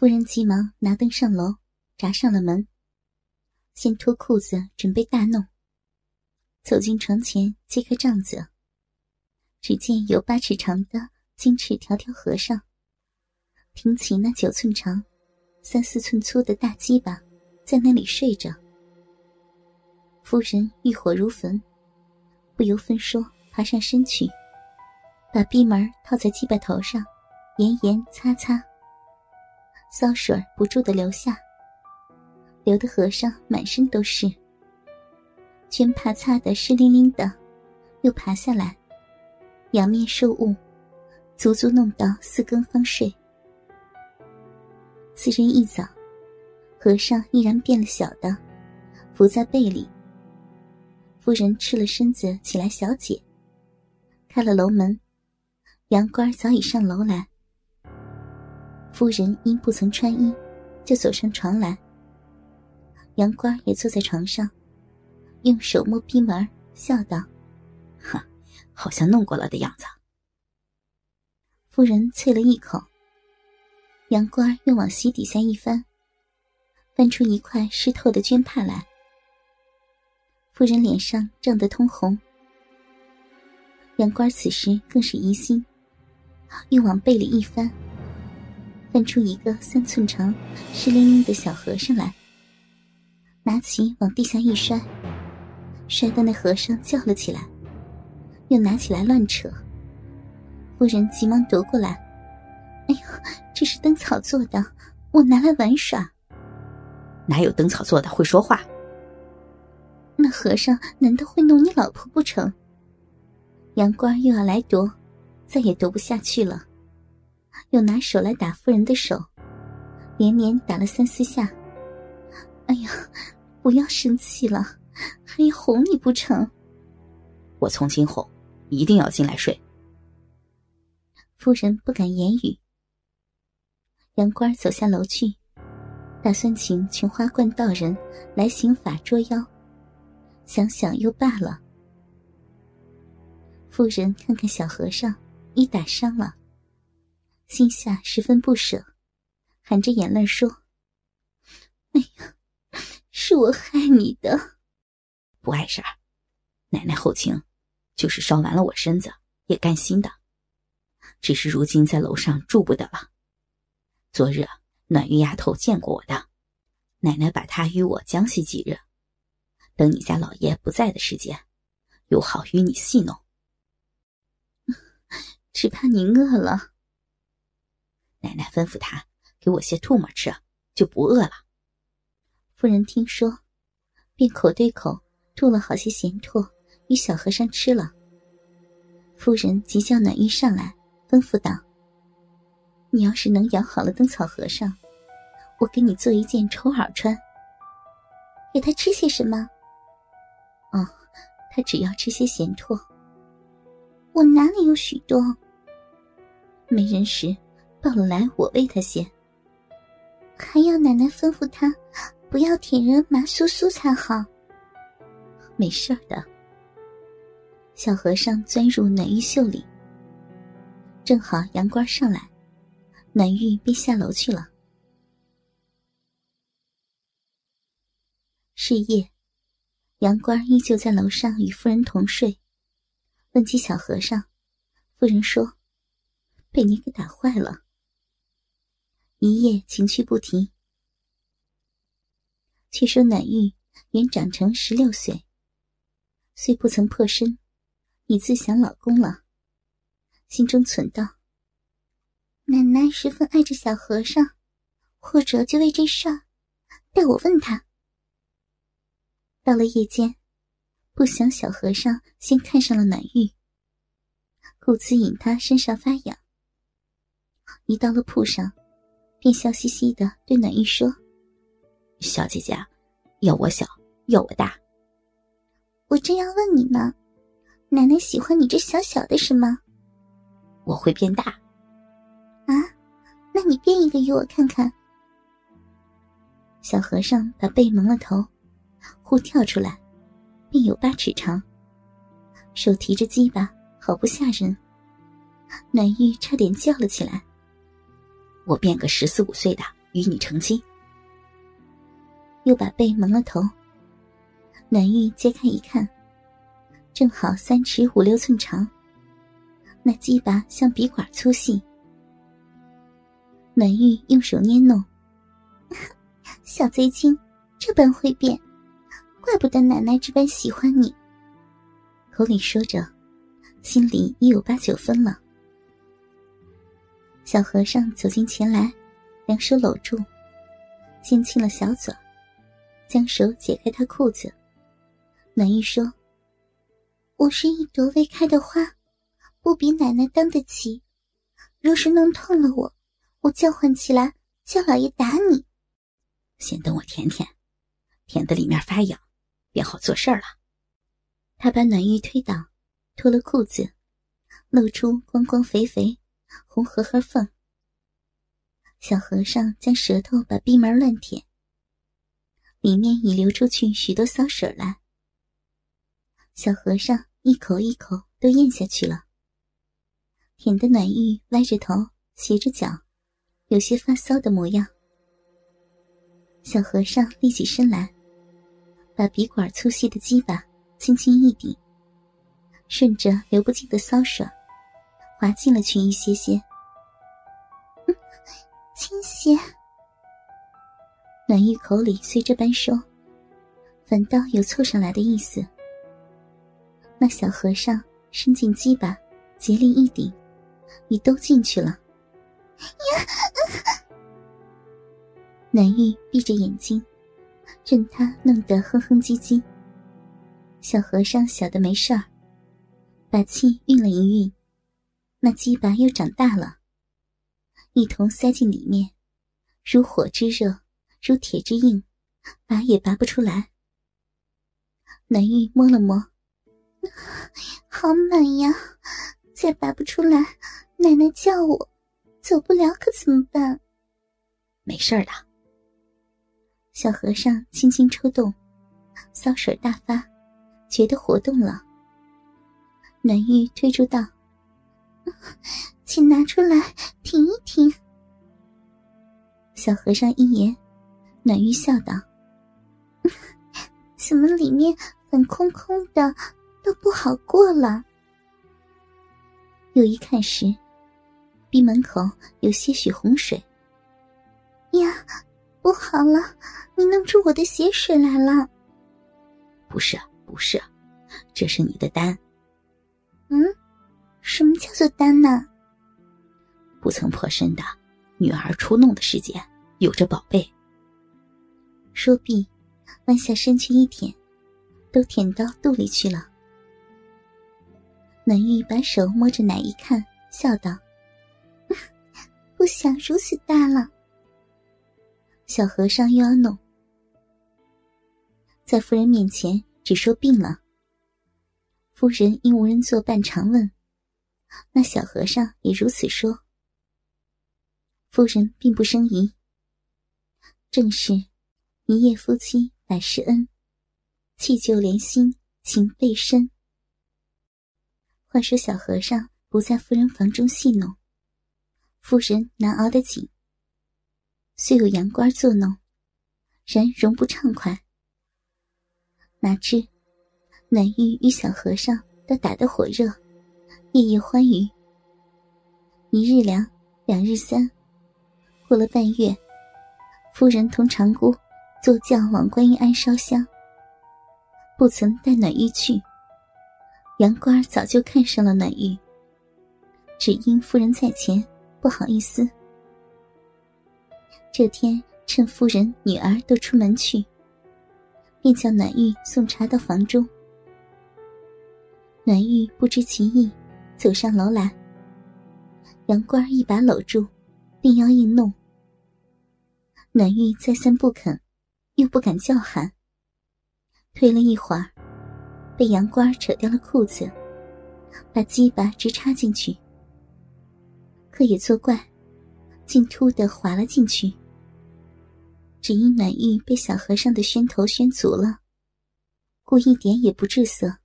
夫人急忙拿灯上楼，闸上了门。先脱裤子准备大弄。走进床前，揭开帐子，只见有八尺长的金翅条条和尚，挺起那九寸长、三四寸粗的大鸡巴，在那里睡着。夫人欲火如焚，不由分说爬上身去，把闭门套在鸡巴头上，严严擦擦，骚水不住的流下，流的和尚满身都是。全怕擦得湿淋淋的，又爬下来，仰面受雾，足足弄到四更方睡。次日一早，和尚依然变了小的，伏在被里。夫人赤了身子起来，小姐开了楼门，杨官早已上楼来。夫人因不曾穿衣，就走上床来。杨官也坐在床上。用手摸逼门，笑道：“哈，好像弄过了的样子。”夫人啐了一口。杨官又往席底下一翻，翻出一块湿透的绢帕来。夫人脸上涨得通红。杨官此时更是疑心，又往被里一翻，翻出一个三寸长、湿淋淋的小和尚来，拿起往地下一摔。摔得那和尚叫了起来，又拿起来乱扯。夫人急忙夺过来：“哎呦，这是灯草做的，我拿来玩耍。”哪有灯草做的会说话？那和尚难道会弄你老婆不成？杨官又要来夺，再也夺不下去了，又拿手来打夫人的手，连连打了三四下。哎呀，不要生气了。还要哄你不成？我从今后一定要进来睡。夫人不敢言语。杨官走下楼去，打算请琼花观道人来行法捉妖。想想又罢了。夫人看看小和尚已打伤了，心下十分不舍，含着眼泪说：“哎呀，是我害你的。”不碍事儿，奶奶后情，就是烧完了我身子也甘心的。只是如今在楼上住不得了。昨日暖玉丫头见过我的，奶奶把她与我将息几日，等你家老爷不在的时间，又好与你戏弄。只怕你饿了。奶奶吩咐他给我些吐沫吃，就不饿了。夫人听说，便口对口。吐了好些咸唾，与小和尚吃了。夫人即叫暖玉上来，吩咐道：“你要是能养好了灯草和尚，我给你做一件绸袄穿。给他吃些什么？哦，他只要吃些咸唾。我哪里有许多？没人时，抱了来我喂他些。还要奶奶吩咐他，不要舔人麻酥酥才好。”没事的。小和尚钻入暖玉袖里，正好杨官上来，暖玉便下楼去了。是夜，杨官依旧在楼上与夫人同睡。问起小和尚，夫人说：“被你给打坏了。”一夜情趣不停。却说暖玉原长成十六岁。虽不曾破身，已自想老公了。心中忖道：“奶奶十分爱着小和尚，或者就为这事儿，待我问他。”到了夜间，不想小和尚先看上了暖玉，故此引他身上发痒。一到了铺上，便笑嘻嘻的对暖玉说：“小姐姐，要我小，要我大。”我正要问你呢，奶奶喜欢你这小小的是吗？我会变大。啊，那你变一个给我看看。小和尚把背蒙了头，忽跳出来，便有八尺长，手提着鸡巴，好不吓人。暖玉差点叫了起来。我变个十四五岁的，与你成亲。又把背蒙了头。暖玉揭开一看，正好三尺五六寸长，那鸡巴像笔管粗细。暖玉用手捏弄，小贼精这般会变，怪不得奶奶这般喜欢你。口里说着，心里已有八九分了。小和尚走近前来，两手搂住，亲亲了小嘴，将手解开他裤子。暖玉说：“我是一朵未开的花，不比奶奶当得起。若是弄痛了我，我叫唤起来，叫老爷打你。先等我舔舔，舔得里面发痒，便好做事了。”他把暖玉推倒，脱了裤子，露出光光肥肥。红河河缝，小和尚将舌头把闭门乱舔，里面已流出去许多骚水来。小和尚一口一口都咽下去了，舔的暖玉歪着头，斜着脚，有些发骚的模样。小和尚立起身来，把鼻管粗细的鸡巴轻轻一顶，顺着流不尽的骚水。滑进了去一些些，嗯倾斜。暖玉口里虽这般说，反倒有凑上来的意思。那小和尚伸进鸡巴，竭力一顶，已都进去了。呀 暖玉闭着眼睛，任他弄得哼哼唧唧。小和尚晓得没事儿，把气运了一运。那鸡巴又长大了，一同塞进里面，如火之热，如铁之硬，拔也拔不出来。南玉摸了摸，好满呀！再拔不出来，奶奶叫我走不了，可怎么办？没事的。小和尚轻轻抽动，骚水大发，觉得活动了。南玉推出道。请拿出来停一停。小和尚一言，暖玉笑道：“怎么里面很空空的，都不好过了？”又一看时，闭门口有些许洪水。呀，不好了！你弄出我的血水来了。不是，不是，这是你的丹。嗯。什么叫做丹呢？不曾破身的女儿出弄的时间，有着宝贝。说毕，弯下身去一舔，都舔到肚里去了。暖玉把手摸着奶一看，笑道：“ 不想如此大了。”小和尚又要弄，在夫人面前只说病了。夫人因无人作伴，常问。那小和尚也如此说。夫人并不生疑。正是一夜夫妻百事恩，弃旧连心情倍深。话说小和尚不在夫人房中戏弄，夫人难熬得紧。虽有阳官作弄，然容不畅快。哪知暖玉与小和尚都打得火热。夜夜欢愉，一日两，两日三，过了半月，夫人同长姑坐轿往观音庵烧香，不曾带暖玉去。杨官早就看上了暖玉，只因夫人在前，不好意思。这天趁夫人、女儿都出门去，便叫暖玉送茶到房中。暖玉不知其意。走上楼来，杨官一把搂住，并要硬弄。暖玉再三不肯，又不敢叫喊。推了一会儿，被杨官扯掉了裤子，把鸡巴直插进去。可也作怪，竟突的滑了进去。只因暖玉被小和尚的宣头宣足了，故一点也不滞涩。